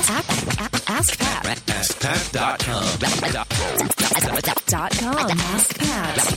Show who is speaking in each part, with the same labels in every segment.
Speaker 1: Ask, ask, ask Pat.
Speaker 2: AskPat.com.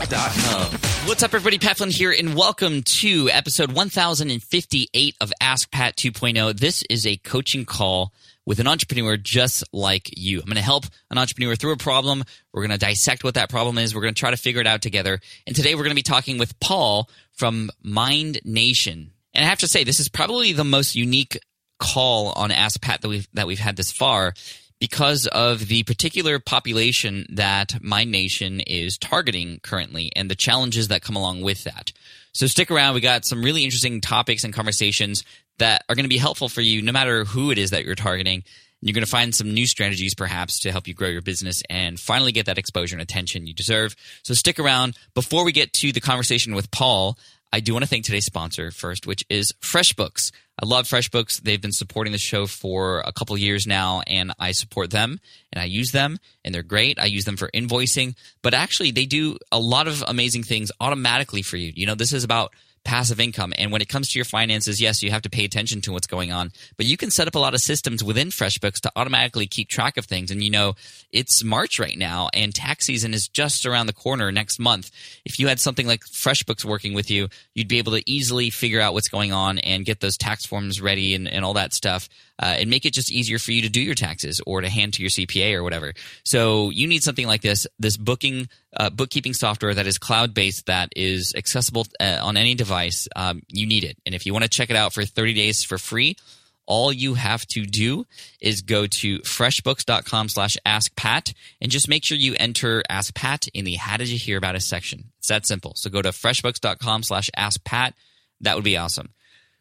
Speaker 1: Dot com.
Speaker 3: What's up, everybody? Pat Flynn here, and welcome to episode 1058 of Ask Pat 2.0. This is a coaching call with an entrepreneur just like you. I'm going to help an entrepreneur through a problem. We're going to dissect what that problem is. We're going to try to figure it out together. And today we're going to be talking with Paul from Mind Nation. And I have to say, this is probably the most unique call on Ask Pat that we've that we've had this far because of the particular population that Mind Nation is targeting currently and the challenges that come along with that. So stick around. We got some really interesting topics and conversations that are going to be helpful for you no matter who it is that you're targeting. You're going to find some new strategies perhaps to help you grow your business and finally get that exposure and attention you deserve. So stick around. Before we get to the conversation with Paul, I do want to thank today's sponsor first, which is FreshBooks. I love FreshBooks. They've been supporting the show for a couple years now, and I support them and I use them, and they're great. I use them for invoicing, but actually, they do a lot of amazing things automatically for you. You know, this is about passive income. And when it comes to your finances, yes, you have to pay attention to what's going on, but you can set up a lot of systems within FreshBooks to automatically keep track of things. And you know, it's March right now and tax season is just around the corner next month. If you had something like FreshBooks working with you, you'd be able to easily figure out what's going on and get those tax forms ready and, and all that stuff. Uh, and make it just easier for you to do your taxes or to hand to your CPA or whatever. So you need something like this, this booking, uh, bookkeeping software that is cloud based, that is accessible uh, on any device. Um, you need it. And if you want to check it out for 30 days for free, all you have to do is go to freshbooks.com slash askpat and just make sure you enter ask pat in the how did you hear about us section. It's that simple. So go to freshbooks.com slash askpat. That would be awesome.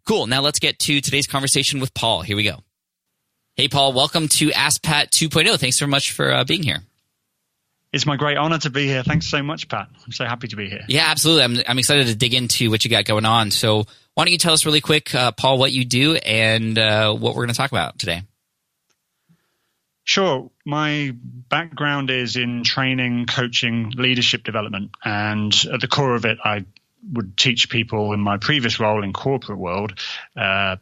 Speaker 3: Cool. Now let's get to today's conversation with Paul. Here we go. Hey, Paul, welcome to Ask Pat 2.0. Thanks so much for uh, being here.
Speaker 4: It's my great honor to be here. Thanks so much, Pat. I'm so happy to be here.
Speaker 3: Yeah, absolutely. I'm, I'm excited to dig into what you got going on. So why don't you tell us really quick, uh, Paul, what you do and uh, what we're going to talk about today?
Speaker 4: Sure. My background is in training, coaching, leadership development. And at the core of it, I would teach people in my previous role in corporate world uh,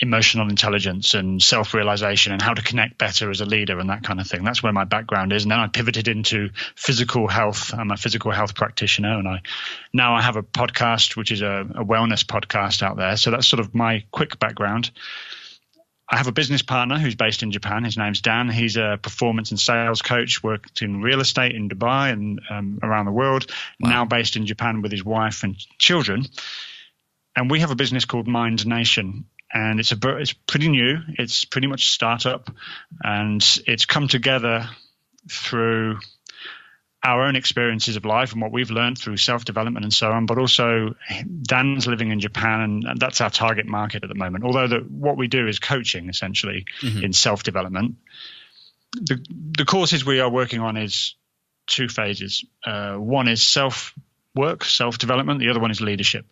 Speaker 4: emotional intelligence and self-realization and how to connect better as a leader and that kind of thing. That's where my background is. And then I pivoted into physical health. I'm a physical health practitioner, and I now I have a podcast which is a, a wellness podcast out there. So that's sort of my quick background. I have a business partner who's based in Japan. His name's Dan. He's a performance and sales coach, worked in real estate in Dubai and um, around the world,
Speaker 3: Wow.
Speaker 4: now based in Japan with his wife and children. And we have a business called Mind Nation. And it's a it's pretty new. It's pretty much a startup, and it's come together through our own experiences of life and what we've learned through self development and so on, but also Dan's living in Japan, and that's our target market at the moment. Although the, what we do is coaching essentially in self development. The, the courses we are working on is two phases. Uh, one is self work, self development. The other one is leadership.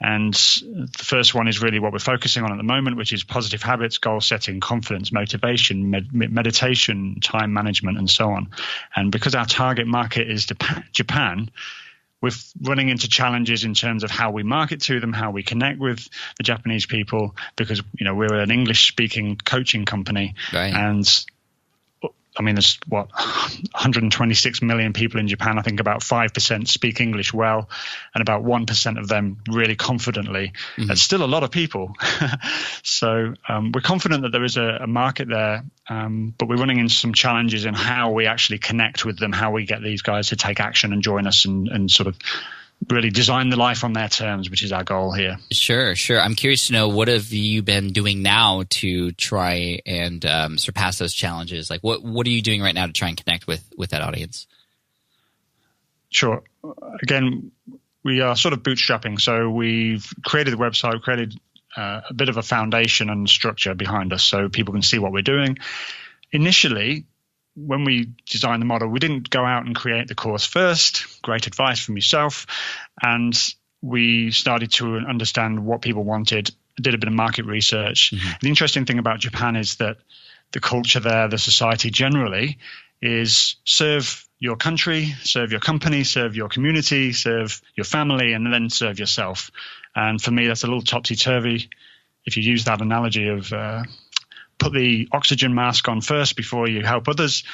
Speaker 4: And the first one is really what we're focusing on at the moment, which is positive habits, goal setting, confidence, motivation, med- meditation, time management, and so on. And because our target market is Japan, we're running into challenges in terms of how we market to them, how we connect with the Japanese people, because you know we're an English-speaking coaching company,
Speaker 3: Right.
Speaker 4: and I mean, there's what 126 million people in Japan. I think about five percent speak English well, and about one percent of them really confidently. That's still a lot of people. so um, we're confident that there is a, a market there, um, but we're running into some challenges in how we actually connect with them, how we get these guys to take action and join us, and, and sort of really design the life on their terms, which is our goal here.
Speaker 3: Sure, sure. I'm curious to know what have you been doing now to try and um, surpass those challenges? Like, what what are you doing right now to try and connect with with that audience?
Speaker 4: Sure. Again, we are sort of bootstrapping. So we've created the website, created uh, a bit of a foundation and structure behind us so people can see what we're doing. Initially, when we designed the model, we didn't go out and create the course first. Great advice from yourself. And we started to understand what people wanted, did a bit of market research. The interesting thing about Japan is that the culture there, the society generally, is serve your country, serve your company, serve your community, serve your family, and then serve yourself. And for me, that's a little topsy turvy. If you use that analogy of uh, put the oxygen mask on first before you help others,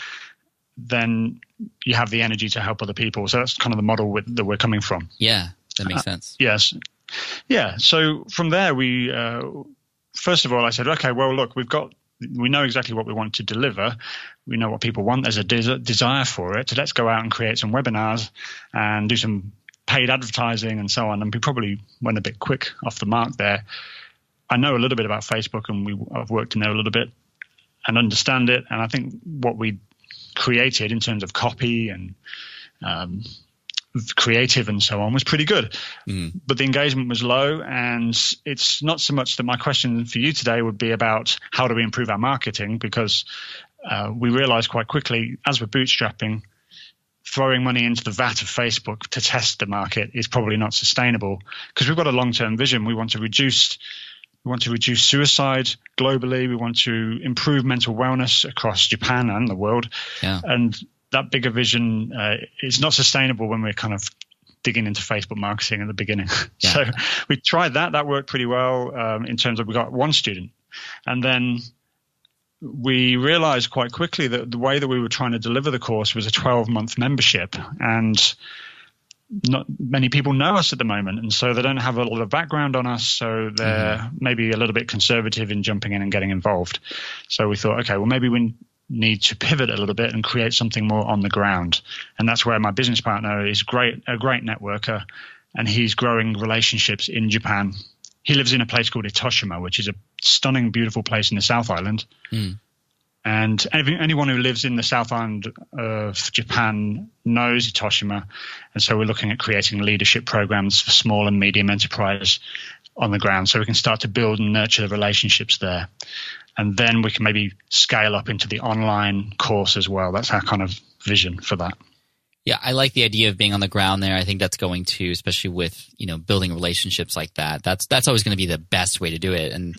Speaker 4: then you have the energy to help other people. So that's kind of the model with, that we're coming from.
Speaker 3: Yeah, that makes sense.
Speaker 4: Yes. Yeah. So from there, we uh, first of all, I said, okay, well, look, we've got we know exactly what we want to deliver. We know what people want. There's a des- desire for it. So let's go out and create some webinars and do some paid advertising and so on. And we probably went a bit quick off the mark there. I know a little bit about Facebook, and we I've worked in there a little bit and understand it. And I think what we created in terms of copy and um, creative and so on was pretty good. Mm. But the engagement was low. And it's not so much that my question for you today would be about how do we improve our marketing, because uh, we realized quite quickly as we're bootstrapping, throwing money into the vat of Facebook to test the market is probably not sustainable because we've got a long term vision. We want to reduce. We want to reduce suicide globally. We want to improve mental wellness across Japan and the world.
Speaker 3: Yeah.
Speaker 4: And that bigger vision uh, is not sustainable when we're kind of digging into Facebook marketing at the beginning. Yeah. So we tried that. That worked pretty well um, in terms of we got one student, and then we realized quite quickly that the way that we were trying to deliver the course was a 12 month membership, and not many people know us at the moment, and so they don't have a lot of background on us, so they're mm-hmm. maybe a little bit conservative in jumping in and getting involved. So we thought, okay, well maybe we need to pivot a little bit and create something more on the ground. And that's where my business partner is great, a great networker, and he's growing relationships in Japan. He lives in a place called Itoshima, which is a stunning, beautiful place in the South Island. Mm. And anyone who lives in the South Island of Japan knows Itoshima. And so we're looking at creating leadership programs for small and medium enterprise on the ground so we can start to build and nurture the relationships there and then we can maybe scale up into the online course as well. That's our kind of vision for that.
Speaker 3: Yeah, I like the idea of being on the ground there. I think that's going to, especially with you know building relationships like that. That's that's always going to be the best way to do it. And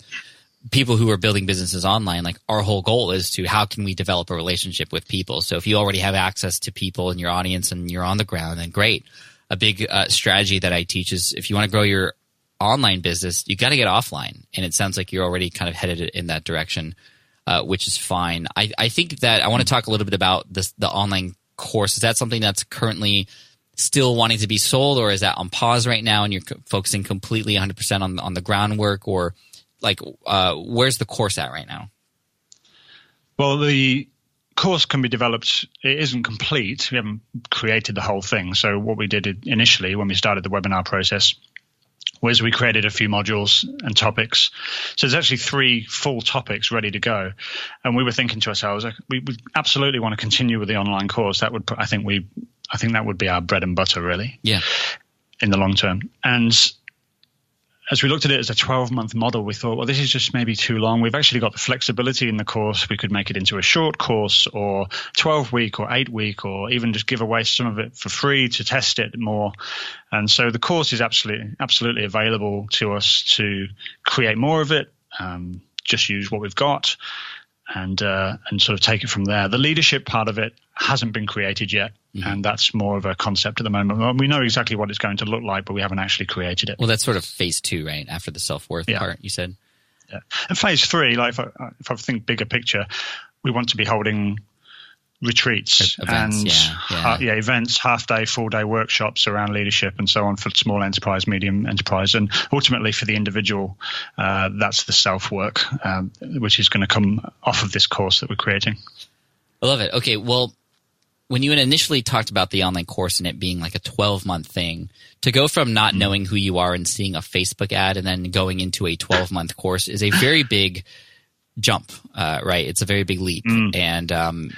Speaker 3: people who are building businesses online, like our whole goal is to how can we develop a relationship with people. So if you already have access to people in your audience and you're on the ground, then great. A big uh, strategy that I teach is if you want to grow your online business, you got to get offline. And it sounds like you're already kind of headed in that direction, uh, which is fine. I, I think that I want to talk a little bit about this, the online course. Is that something that's currently still wanting to be sold or is that on pause right now and you're focusing completely 100% on, on the groundwork or like, uh, where's the course at right now?
Speaker 4: Well, the course can be developed. It isn't complete. We haven't created the whole thing. So what we did initially when we started the webinar process was we created a few modules and topics. So there's actually three full topics ready to go. And we were thinking to ourselves, we, we absolutely want to continue with the online course. That would, I think we, I think that would be our bread and butter really.
Speaker 3: Yeah.
Speaker 4: In the long term. And as we looked at it as a 12 month model, we thought, well, this is just maybe too long. We've actually got the flexibility in the course. We could make it into a short course or 12 week or eight week or even just give away some of it for free to test it more. And so the course is absolutely, absolutely available to us to create more of it. Um, just use what we've got and uh, and sort of take it from there. The leadership part of it hasn't been created yet, mm-hmm. and that's more of a concept at the moment. We know exactly what it's going to look like, but we haven't actually created it.
Speaker 3: Well, that's sort of phase two, right? After the self worth yeah. part, you said.
Speaker 4: Yeah, and phase three, like if I, if I think bigger picture, we want to be holding retreats
Speaker 3: events,
Speaker 4: and
Speaker 3: yeah, yeah.
Speaker 4: Uh, yeah, events, half day, full day workshops around leadership and so on for small enterprise, medium enterprise, and ultimately for the individual, uh, that's the self work, um, which is going to come off of this course that we're creating.
Speaker 3: I love it. Okay, well, when you initially talked about the online course and it being like a 12 month thing, to go from not mm. knowing who you are and seeing a Facebook ad and then going into a 12 month course is a very big jump, uh, right? It's a very big leap. Mm. And um,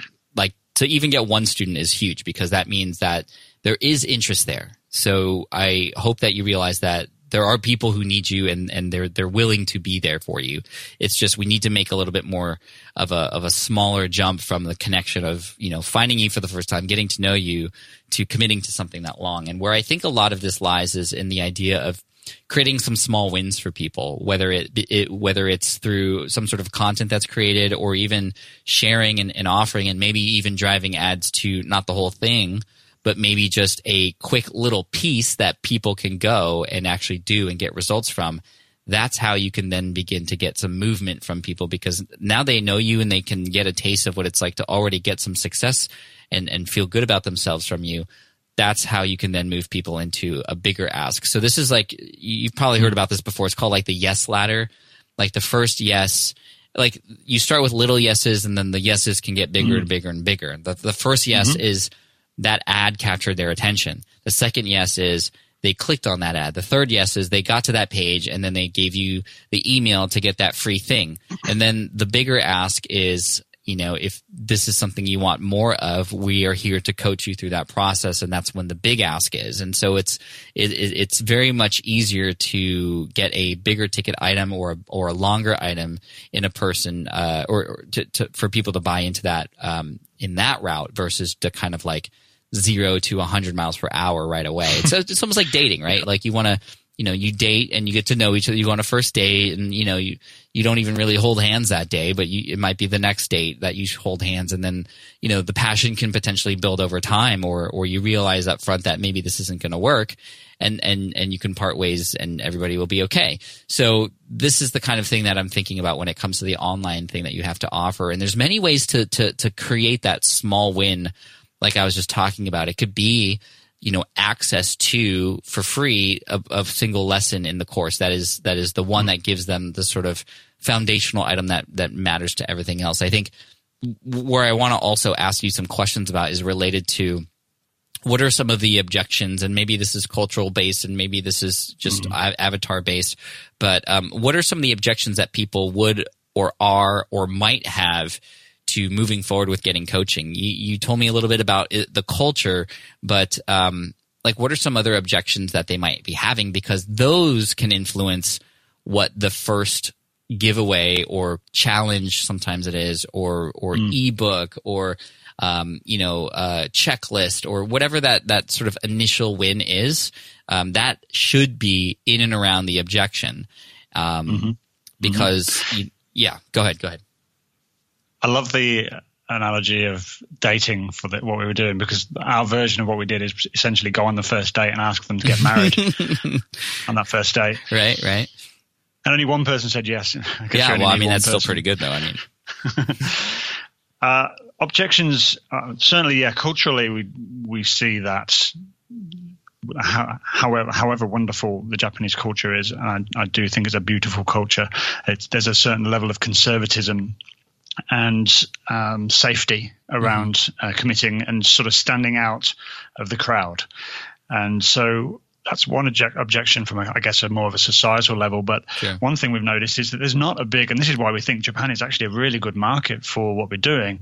Speaker 3: to even get one student is huge because that means that there is interest there. So I hope that you realize that there are people who need you and, and they're they're willing to be there for you. It's just we need to make a little bit more of a of a smaller jump from the connection of, you know, finding you for the first time, getting to know you to committing to something that long. And where I think a lot of this lies is in the idea of creating some small wins for people, whether it, it, whether it's through some sort of content that's created or even sharing and, and offering and maybe even driving ads to not the whole thing, but maybe just a quick little piece that people can go and actually do and get results from. that's how you can then begin to get some movement from people because now they know you and they can get a taste of what it's like to already get some success and, and feel good about themselves from you. That's how you can then move people into a bigger ask. So this is like, you've probably heard about this before. It's called like the yes ladder. Like the first yes, like you start with little yeses and then the yeses can get bigger and mm. bigger and bigger. The, the first yes mm-hmm. is that ad captured their attention. The second yes is they clicked on that ad. The third yes is they got to that page and then they gave you the email to get that free thing. And then the bigger ask is, you know, if this is something you want more of, we are here to coach you through that process. And that's when the big ask is. And so it's, it, it, it's very much easier to get a bigger ticket item or, or a longer item in a person, uh, or, or to, to, for people to buy into that, um, in that route versus to kind of like, zero to 100 miles per hour right away. It's, it's almost like dating, right? Like you want to, you know, you date and you get to know each other. You go on a first date and, you know, you, you don't even really hold hands that day, but you, it might be the next date that you hold hands. And then, you know, the passion can potentially build over time or, or you realize up front that maybe this isn't going to work and, and, and you can part ways and everybody will be okay. So this is the kind of thing that I'm thinking about when it comes to the online thing that you have to offer. And there's many ways to, to, to create that small win like I was just talking about. It could be, you know, access to for free a, a single lesson in the course. That is that is the one that gives them the sort of foundational item that that matters to everything else. I think where I want to also ask you some questions about is related to what are some of the objections and maybe this is cultural based and maybe this is just mm. avatar based but um, what are some of the objections that people would or are or might have to moving forward with getting coaching. You, you told me a little bit about it, the culture, but um, like what are some other objections that they might be having because those can influence what the first giveaway or challenge sometimes it is or or mm. ebook or um, you know uh, checklist or whatever that that sort of initial win is um, that should be in and around the objection um, mm-hmm. because mm-hmm. You, yeah go ahead go ahead
Speaker 4: I love the analogy of dating for the, what we were doing because our version of what we did is essentially go on the first date and ask them to get married on that first date.
Speaker 3: Right, right.
Speaker 4: And only one person said yes.
Speaker 3: Yeah, well, I mean, that's person. still pretty good, though. I mean,
Speaker 4: uh, objections uh, certainly, yeah. Culturally, we we see that. However, however wonderful the Japanese culture is, I, I do think it's a beautiful culture. It's, there's a certain level of conservatism and um, safety around mm-hmm. uh, committing and sort of standing out of the crowd. And so that's one object, objection from, a, I guess, a more of a societal level. But yeah. one thing we've noticed is that there's not a big, and this is why we think Japan is actually a really good market for what we're doing,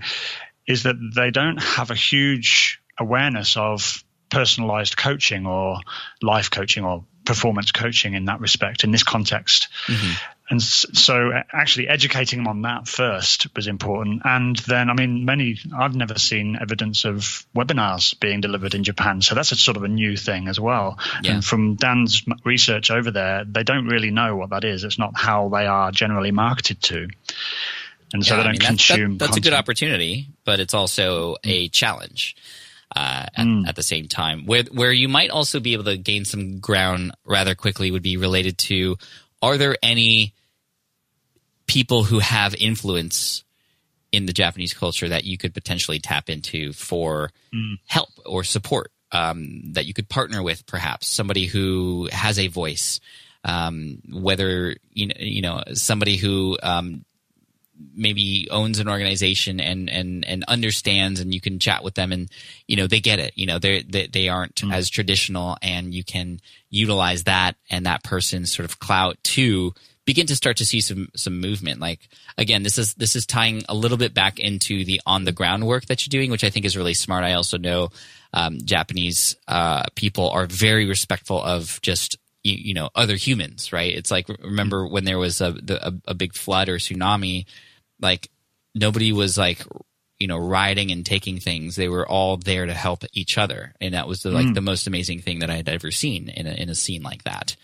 Speaker 4: is that they don't have a huge awareness of personalized coaching or life coaching or performance coaching in that respect in this context. Mm-hmm and so actually educating them on that first was important. And then i mean many i've never seen evidence of webinars being delivered in japan. So that's a sort of a new thing as well. Yeah. and from dan's research over there they don't really know what that is. It's not how they are generally marketed to. And so yeah, they don't I mean, consume
Speaker 3: that's, that, that's a good opportunity but it's also a challenge uh, at, mm. at, the same time. Where where you might also be able to gain some ground rather quickly would be related to: Are there any people who have influence in the Japanese culture that you could potentially tap into for mm. help or support um, that you could partner with, perhaps somebody who has a voice, um, whether you know, you know somebody who um, maybe owns an organization and and and understands, and you can chat with them, and you know they get it. You know they they, they aren't mm. as traditional, and you can utilize that and that person's sort of clout to begin to start to see some some movement. Like again, this is this is tying a little bit back into the on the ground work that you're doing, which I think is really smart. I also know um, Japanese uh, people are very respectful of just you, you, know other humans, right? It's like remember when there was a, the, a a big flood or tsunami, like nobody was like you know riding and taking things. They were all there to help each other. And that was the, like mm. the most amazing thing that i had ever seen in a, in a scene like that.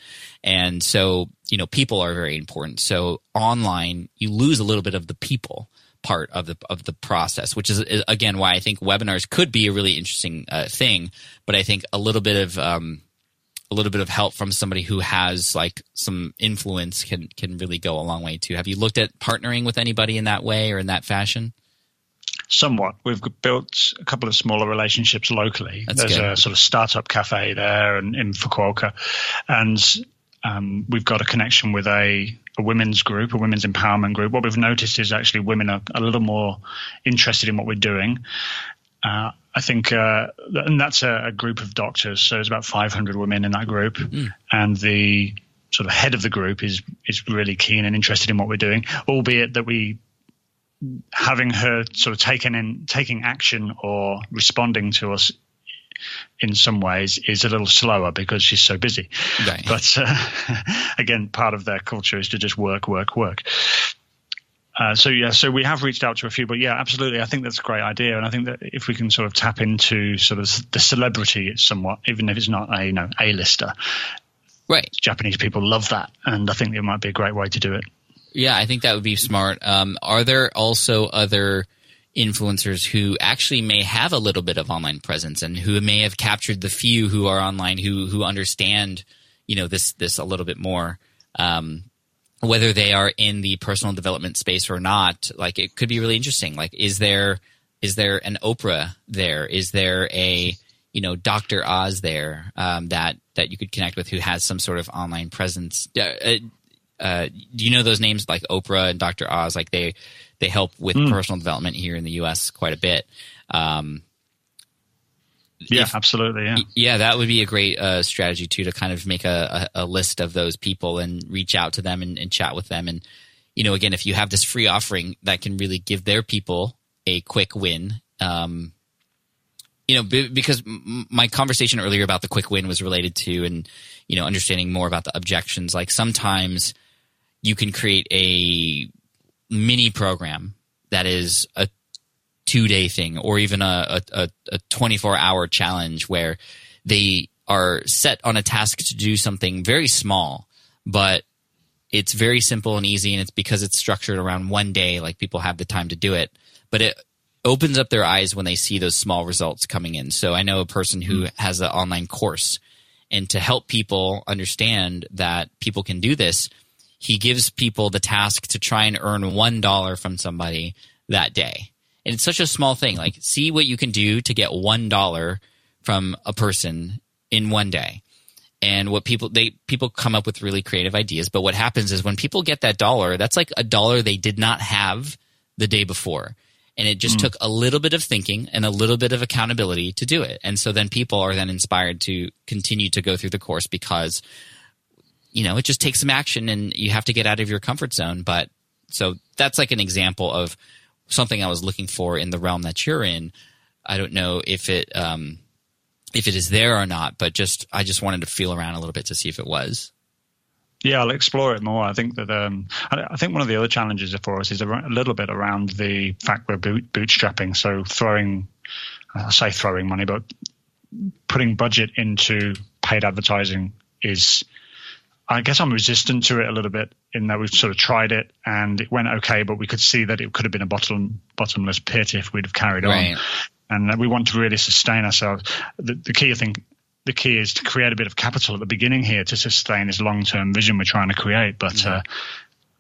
Speaker 3: And so you know people are very important. So online you lose a little bit of the people part of the of the process which is again why i think webinars could be a really interesting uh, thing. But i think a little bit of um, a little bit of help from somebody who has like some influence can can really go a long way too. Have you looked at partnering with anybody in that way or in that fashion?
Speaker 4: Somewhat. We've built a couple of smaller relationships locally.
Speaker 3: That's
Speaker 4: There's
Speaker 3: good.
Speaker 4: a sort of startup cafe there and in Fukuoka, and um, we've got a connection with a, a women's group, a women's empowerment group. What we've noticed is actually women are a little more interested in what we're doing. Uh, I think, uh, and that's a, a group of doctors. So there's about 500 women in that group, and the sort of head of the group is is really keen and interested in what we're doing. Albeit that we having her sort of taken in taking action or responding to us in some ways is a little slower because she's so busy.
Speaker 3: Right.
Speaker 4: But uh, again, part of their culture is to just work, work, work. Uh, so yeah, so we have reached out to a few, but yeah, absolutely. I think that's a great idea, and I think that if we can sort of tap into sort of the celebrity somewhat, even if it's not a you know a lister,
Speaker 3: Right.
Speaker 4: Japanese people love that, and I think it might be a great way to do it.
Speaker 3: Yeah, I think that would be smart. Um, are there also other influencers who actually may have a little bit of online presence and who may have captured the few who are online who who understand, you know, this this a little bit more? Um, whether they are in the personal development space or not, like it could be really interesting. Like, is there is there an Oprah there? Is there a you know Dr. Oz there um, that that you could connect with who has some sort of online presence? Uh, uh, do you know those names like Oprah and Dr. Oz? Like they they help with personal development here in the U.S. quite a bit. Um,
Speaker 4: Yeah,
Speaker 3: If-
Speaker 4: absolutely. Yeah.
Speaker 3: yeah, that would be a great uh, strategy too to kind of make a, a, a list of those people and reach out to them and, and chat with them. And you know, again, if you have this free offering that can really give their people a quick win, um, you know, b- because m- my conversation earlier about the quick win was related to and you know understanding more about the objections. Like sometimes you can create a mini program that is a two day thing or even a, a, a 24 hour challenge where they are set on a task to do something very small, but it's very simple and easy. And it's because it's structured around one day, like people have the time to do it, but it opens up their eyes when they see those small results coming in. So I know a person who hmm. has an online course and to help people understand that people can do this, he gives people the task to try and earn one dollar from somebody that day. And it's such a small thing. Like, see what you can do to get one dollar from a person in one day. And what people they people come up with really creative ideas. But what happens is when people get that dollar, that's like a dollar they did not have the day before. And it just mm. took a little bit of thinking and a little bit of accountability to do it. And so then people are then inspired to continue to go through the course because you know, it just takes some action and you have to get out of your comfort zone. But so that's like an example of something I was looking for in the realm that you're in. I don't know if it, um, if it is there or not, but just, I just wanted to feel around a little bit to see if it was.
Speaker 4: Yeah, I'll explore it more. I think that um, I, think one of the other challenges for us is a, little bit around the fact we're boot, bootstrapping. So throwing, I say throwing money, but putting budget into paid advertising is, I guess I'm resistant to it a little bit in that we've sort of tried it and it went okay, but we could see that it could have been a bottom, bottomless pit if we'd have carried
Speaker 3: Right.
Speaker 4: on. And that we want to really sustain ourselves. The, the key, I think, the key is to create a bit of capital at the beginning here to sustain this long term vision we're trying to create. But uh,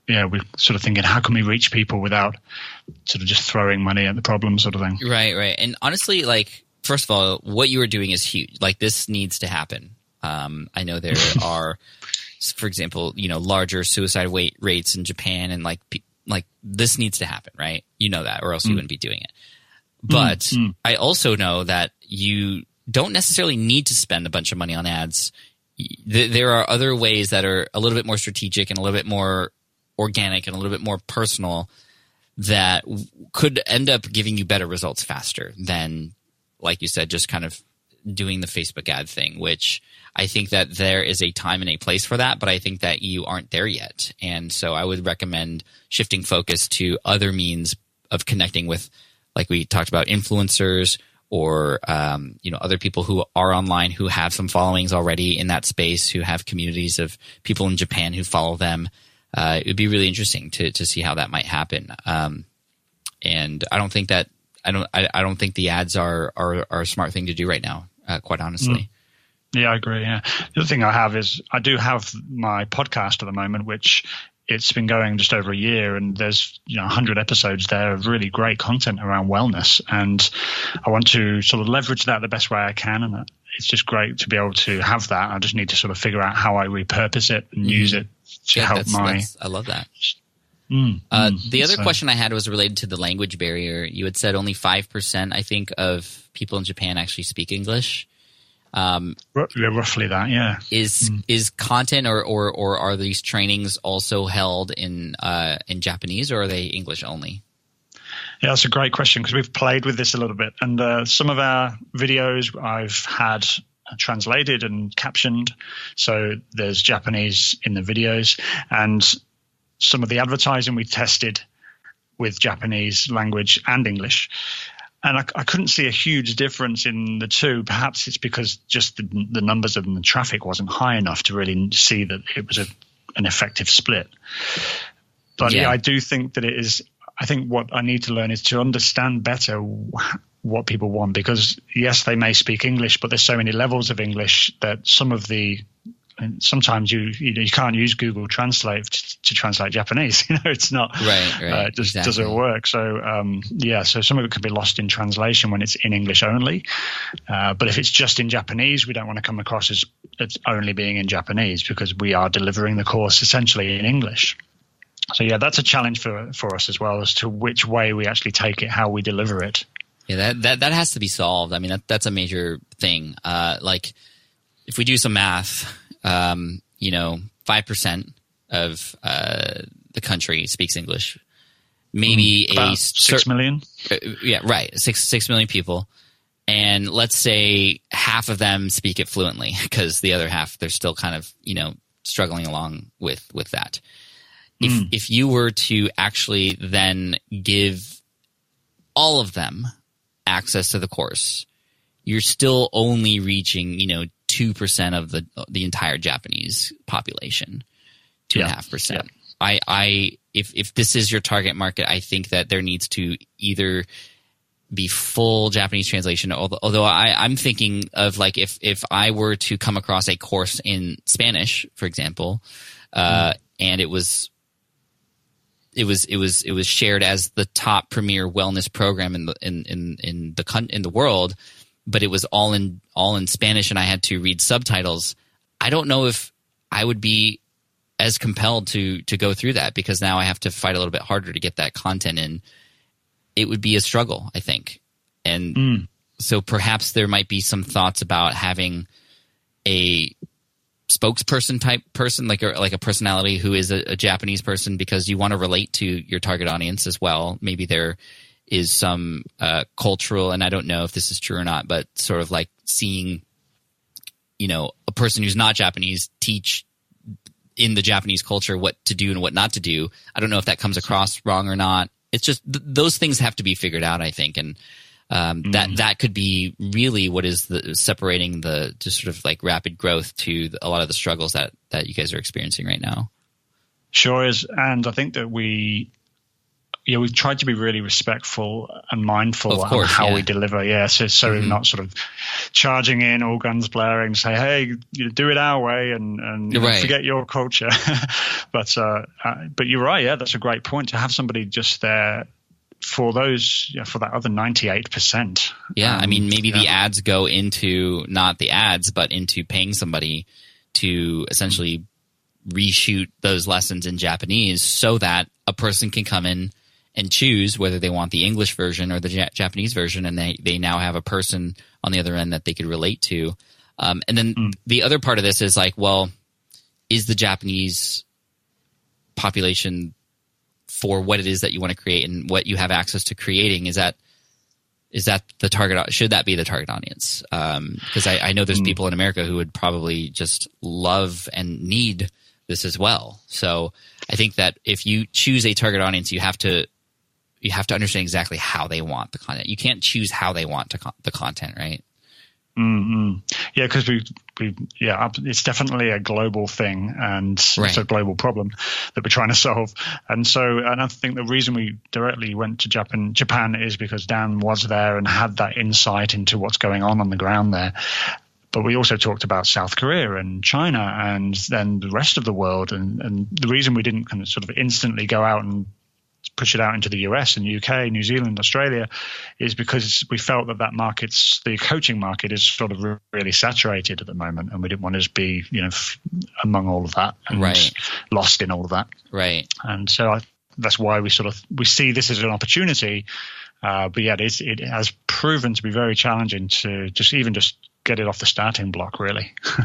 Speaker 4: yeah, we're sort of thinking, how can we reach people without sort of just throwing money at the problem, sort of thing.
Speaker 3: Right, right. And honestly, like, first of all, what you are doing is huge. Like, this needs to happen. Um, I know there are, for example, you know, larger suicide rate rates in Japan, and like, like this needs to happen, right? You know that, or else you mm. wouldn't be doing it. But mm. Mm. I also know that you don't necessarily need to spend a bunch of money on ads. There are other ways that are a little bit more strategic and a little bit more organic and a little bit more personal that could end up giving you better results faster than, like you said, just kind of doing the Facebook ad thing, which I think that there is a time and a place for that, but I think that you aren't there yet. And so I would recommend shifting focus to other means of connecting with, like we talked about, influencers or um, you know other people who are online who have some followings already in that space, who have communities of people in Japan who follow them. Uh, it would be really interesting to to see how that might happen. Um, and I don't think that I don't I, I don't think the ads are are, are a smart thing to do right now. Uh, quite honestly.
Speaker 4: Yeah, I agree. Yeah. The other thing I have is I do have my podcast at the moment, which it's been going just over a year and there's you know 100 episodes there of really great content around wellness and i want to sort of leverage that the best way i can and it's just great to be able to have that i just need to sort of figure out how i repurpose it and mm-hmm. use it to yeah, help
Speaker 3: that's,
Speaker 4: my
Speaker 3: that's, i love that mm, uh, mm, the other so. question i had was related to the language barrier you had said only 5% i think of people in japan actually speak english
Speaker 4: um, roughly that, yeah.
Speaker 3: Is mm. is content or, or or are these trainings also held in uh, in Japanese or are they English only?
Speaker 4: Yeah, that's a great question because we've played with this a little bit, and uh, some of our videos I've had translated and captioned, so there's Japanese in the videos, and some of the advertising we tested with Japanese language and English and I, I, couldn't see a huge difference in the two. Perhaps it's because just the, the numbers of the traffic wasn't high enough to really see that it was a, an effective split. But yeah. yeah, I do think that it is. I think what I need to learn is to understand better what people want because yes, they may speak English, but there's so many levels of English that some of the and sometimes you you, know, you can't use Google Translate to, to, translate Japanese. You know, it's not
Speaker 3: right. right uh,
Speaker 4: it just exactly. doesn't work. So um, yeah, so some of it can be lost in translation when it's in English only. Uh, but if it's just in Japanese, we don't want to come across as it's only being in Japanese because we are delivering the course essentially in English. So yeah, that's a challenge for for us as well as to which way we actually take it, how we deliver it.
Speaker 3: Yeah, that that that has to be solved. I mean, that that's a major thing. Uh, like if we do some math um, you know, five percent of uh, the country speaks English. Maybe
Speaker 4: mm, a six million.
Speaker 3: Uh, yeah, right. Six six million people, and let's say half of them speak it fluently because the other half they're still kind of you know struggling along with with that. If mm. if you were to actually then give all of them access to the course, you're still only reaching you know two percent of the the entire Japanese population, two and a half percent. I I if if this is your target market, I think that there needs to either be full Japanese translation. Although, although I, I'm thinking of like if if I were to come across a course in Spanish, for example, uh, mm. and it was it was it was it was shared as the top premier wellness program in the in in in the in the world but it was all in all in Spanish and I had to read subtitles. I don't know if I would be as compelled to to go through that because now I have to fight a little bit harder to get that content in. It would be a struggle, I think. And mm. so perhaps there might be some thoughts about having a spokesperson type person, like a, like a personality who is a, a Japanese person, because you want to relate to your target audience as well. Maybe they're is some uh, cultural, and I don't know if this is true or not, but sort of like seeing, you know, a person who's not Japanese teach in the Japanese culture what to do and what not to do. I don't know if that comes across wrong or not. It's just th- those things have to be figured out, I think, and um, mm. that that could be really what is the separating the just sort of like rapid growth to the, a lot of the struggles that that you guys are experiencing right now.
Speaker 4: Sure is, and I think that we yeah, we've tried to be really respectful and mindful of, course, how yeah. we deliver. Yeah, so, so mm-hmm. not sort of charging in, all guns blaring, say, hey, you do it our way, and, and right. forget your culture. but uh, uh, but you're right. Yeah, that's a great point to have somebody just there for those yeah, for that other 98%.
Speaker 3: Yeah, um, I mean maybe yeah. the ads go into not the ads but into paying somebody to essentially reshoot those lessons in Japanese so that a person can come in and choose whether they want the English version or the ja- Japanese version, and they they now have a person on the other end that they could relate to. Um, and then mm. the other part of this is like, well, is the Japanese population for what it is that you want to create and what you have access to creating? Is that is that the target? Should that be the target audience? Because um, I, I, know there's mm. people in America who would probably just love and need this as well. So I think that if you choose a target audience, you have to you have to understand exactly how they want the content. You can't choose how they want to con- the content, right?
Speaker 4: Mm-hmm. Yeah, because we, we, yeah, it's definitely a global thing, and right. it's a global problem that we're trying to solve. And so, and I think the reason we directly went to Japan, Japan, is because Dan was there and had that insight into what's going on on the ground there. but we also talked about South Korea and China and then the rest of the world. And, and the reason we didn't kind of sort of instantly go out and push it out into the US and UK, New Zealand, Australia, is because we felt that that market's the coaching market is sort of really saturated at the moment, and we didn't want to be you know f- among all of that and
Speaker 3: Right.
Speaker 4: lost in all of that.
Speaker 3: Right.
Speaker 4: And so I, that's why we sort of we see this as an opportunity. Uh, but yeah, it, is, it has proven to be very challenging to just even just get it off the starting block, really.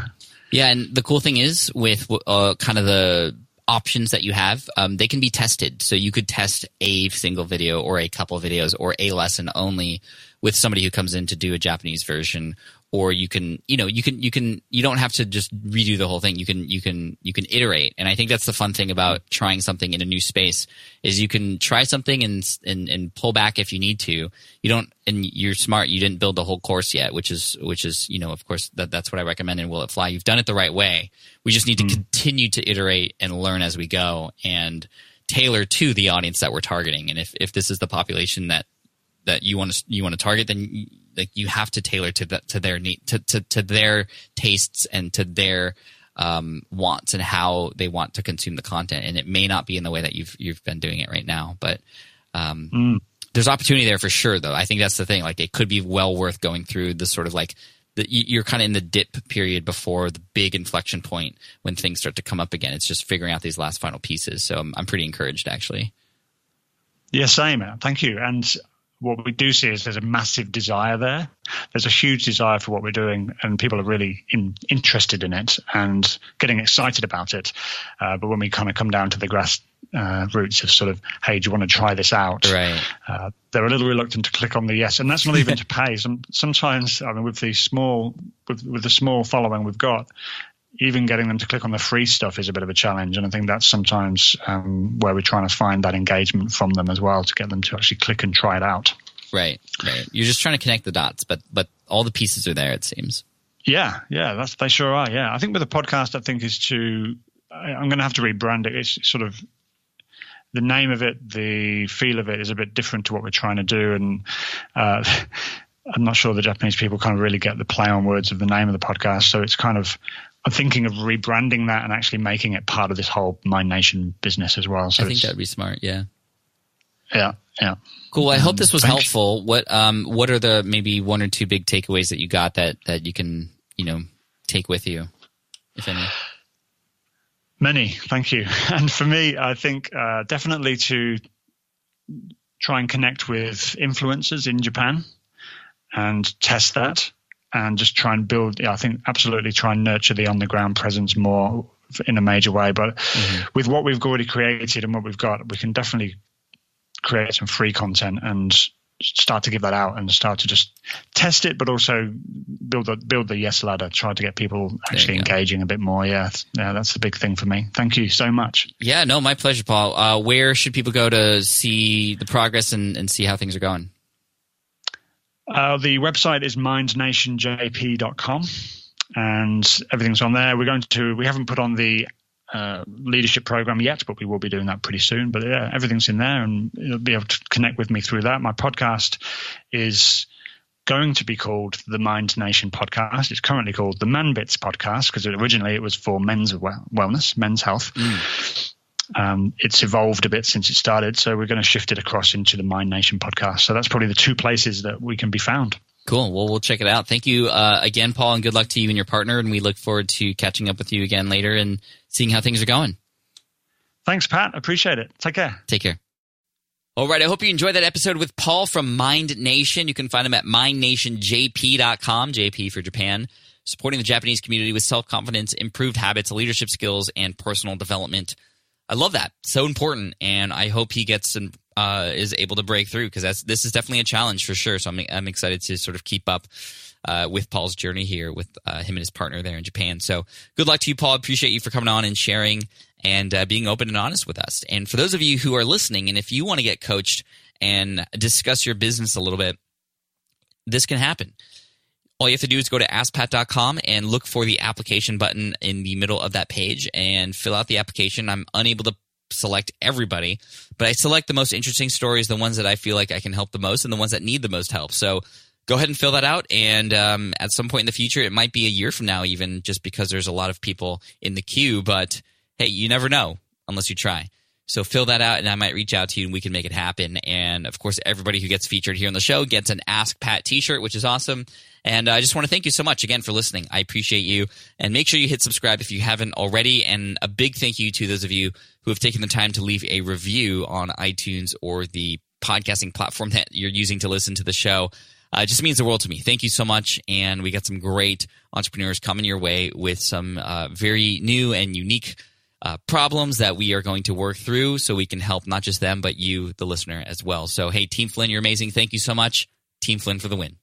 Speaker 3: Yeah, and the cool thing is with uh, kind of the options that you have, um, they can be tested. So you could test a single video or a couple videos or a lesson only with somebody who comes in to do a Japanese version. Or you can, you know, you can, you can, you don't have to just redo the whole thing. You can, you can, you can iterate. And I think that's the fun thing about trying something in a new space is you can try something and, and, and pull back if you need to. You don't, and you're smart. You didn't build the whole course yet, which is, which is, you know, of course that, that's what I recommend in Will It Fly. You've done it the right way. We just need to mm-hmm. continue to iterate and learn as we go and tailor to the audience that we're targeting. And if, if this is the population that, that you want to you want to target, then you, like you have to tailor to the, to their need to, to to their tastes and to their um, wants and how they want to consume the content. And it may not be in the way that you've you've been doing it right now, but um, there's opportunity there for sure. Though I think that's the thing. Like it could be well worth going through the sort of like the, you- you're kind of in the dip period before the big inflection point when things start to come up again. It's just figuring out these last final pieces. So I'm, I'm pretty encouraged actually.
Speaker 4: Yeah, same. Thank you. And what we do see is there's a massive desire there. There's a huge desire for what we're doing, and people are really in, interested in it and getting excited about it. Uh, but when we kind of come down to the grass uh, roots of sort of, hey, do you want to try this out?
Speaker 3: Right.
Speaker 4: Uh, they're a little reluctant to click on the yes, and that's not even to pay. Some, sometimes, I mean, with the small, with, with the small following we've got, even getting them to click on the free stuff is a bit of a challenge. And I think that's sometimes um, where we're trying to find that engagement from them as well to get them to actually click and try it out.
Speaker 3: Right, right. You're just trying to connect the dots, but but all the pieces are there. It seems.
Speaker 4: Yeah, yeah, that's they sure are. Yeah, I think with the podcast, I think is to I, I'm going to have to rebrand it. It's sort of the name of it, the feel of it is a bit different to what we're trying to do, and uh, I'm not sure the Japanese people kind of really get the play on words of the name of the podcast. So it's kind of I'm thinking of rebranding that and actually making it part of this whole Mind Nation business as well. So
Speaker 3: I think that'd be smart. Yeah.
Speaker 4: yeah, yeah.
Speaker 3: Cool. I hope this was helpful. What um what are the maybe one or two big takeaways that you got that that you can you know take with you, if any?
Speaker 4: Many, thank you. And for me, I think uh, definitely to try and connect with influencers in Japan and test that and just try and build, yeah, I think absolutely try and nurture the on the ground presence more in a major way. But with what we've already created and what we've got, we can definitely create some free content and start to give that out and start to just test it, but also build the build the yes ladder. Try to get people actually engaging a bit more. Yeah, yeah, that's the big thing for me. Thank you so much.
Speaker 3: Yeah, no, my pleasure, Paul. Uh, where should people go to see the progress and, and see how things are going?
Speaker 4: Uh, the website is mindnationjp.com and everything's on there. We're going to, we haven't put on the uh, leadership program yet, but we will be doing that pretty soon. But yeah, everything's in there and you'll be able to connect with me through that. My podcast is going to be called the Mind Nation podcast. It's currently called the Man Bits podcast because originally it was for men's wellness, men's health. Um, it's evolved a bit since it started, so we're going to shift it across into the Mind Nation podcast. So that's probably the two places that we can be found.
Speaker 3: Cool. Well, we'll check it out. Thank you uh, again, Paul, and good luck to you and your partner. And we look forward to catching up with you again later and seeing how things are going.
Speaker 4: Thanks, Pat. Appreciate it. Take care.
Speaker 3: Take care. All right. I hope you enjoyed that episode with Paul from Mind Nation. You can find him at mindnationjp.com, JP for Japan, supporting the Japanese community with self confidence, improved habits, leadership skills, and personal development. I love that. So important. And I hope he gets and uh, is able to break through because that's this is definitely a challenge for sure. So I'm, I'm excited to sort of keep up uh, with Paul's journey here with uh, him and his partner there in Japan. So good luck to you, Paul. Appreciate you for coming on and sharing and uh, being open and honest with us. And for those of you who are listening, and if you want to get coached and discuss your business a little bit, this can happen. All you have to do is go to askpat.com and look for the application button in the middle of that page and fill out the application. I'm unable to select everybody, but I select the most interesting stories, the ones that I feel like I can help the most, and the ones that need the most help. So go ahead and fill that out. And um, at some point in the future, it might be a year from now, even just because there's a lot of people in the queue. But hey, you never know unless you try. So fill that out, and I might reach out to you, and we can make it happen. And of course, everybody who gets featured here on the show gets an Ask Pat T-shirt, which is awesome. And I just want to thank you so much again for listening. I appreciate you, and make sure you hit subscribe if you haven't already. And a big thank you to those of you who have taken the time to leave a review on iTunes or the podcasting platform that you're using to listen to the show. Uh, it just means the world to me. Thank you so much. And we got some great entrepreneurs coming your way with some uh, very new and unique uh, problems that we are going to work through so we can help not just them, but you, the listener, as well. So, hey, Team Flynn, you're amazing. Thank you so much. Team Flynn for the win.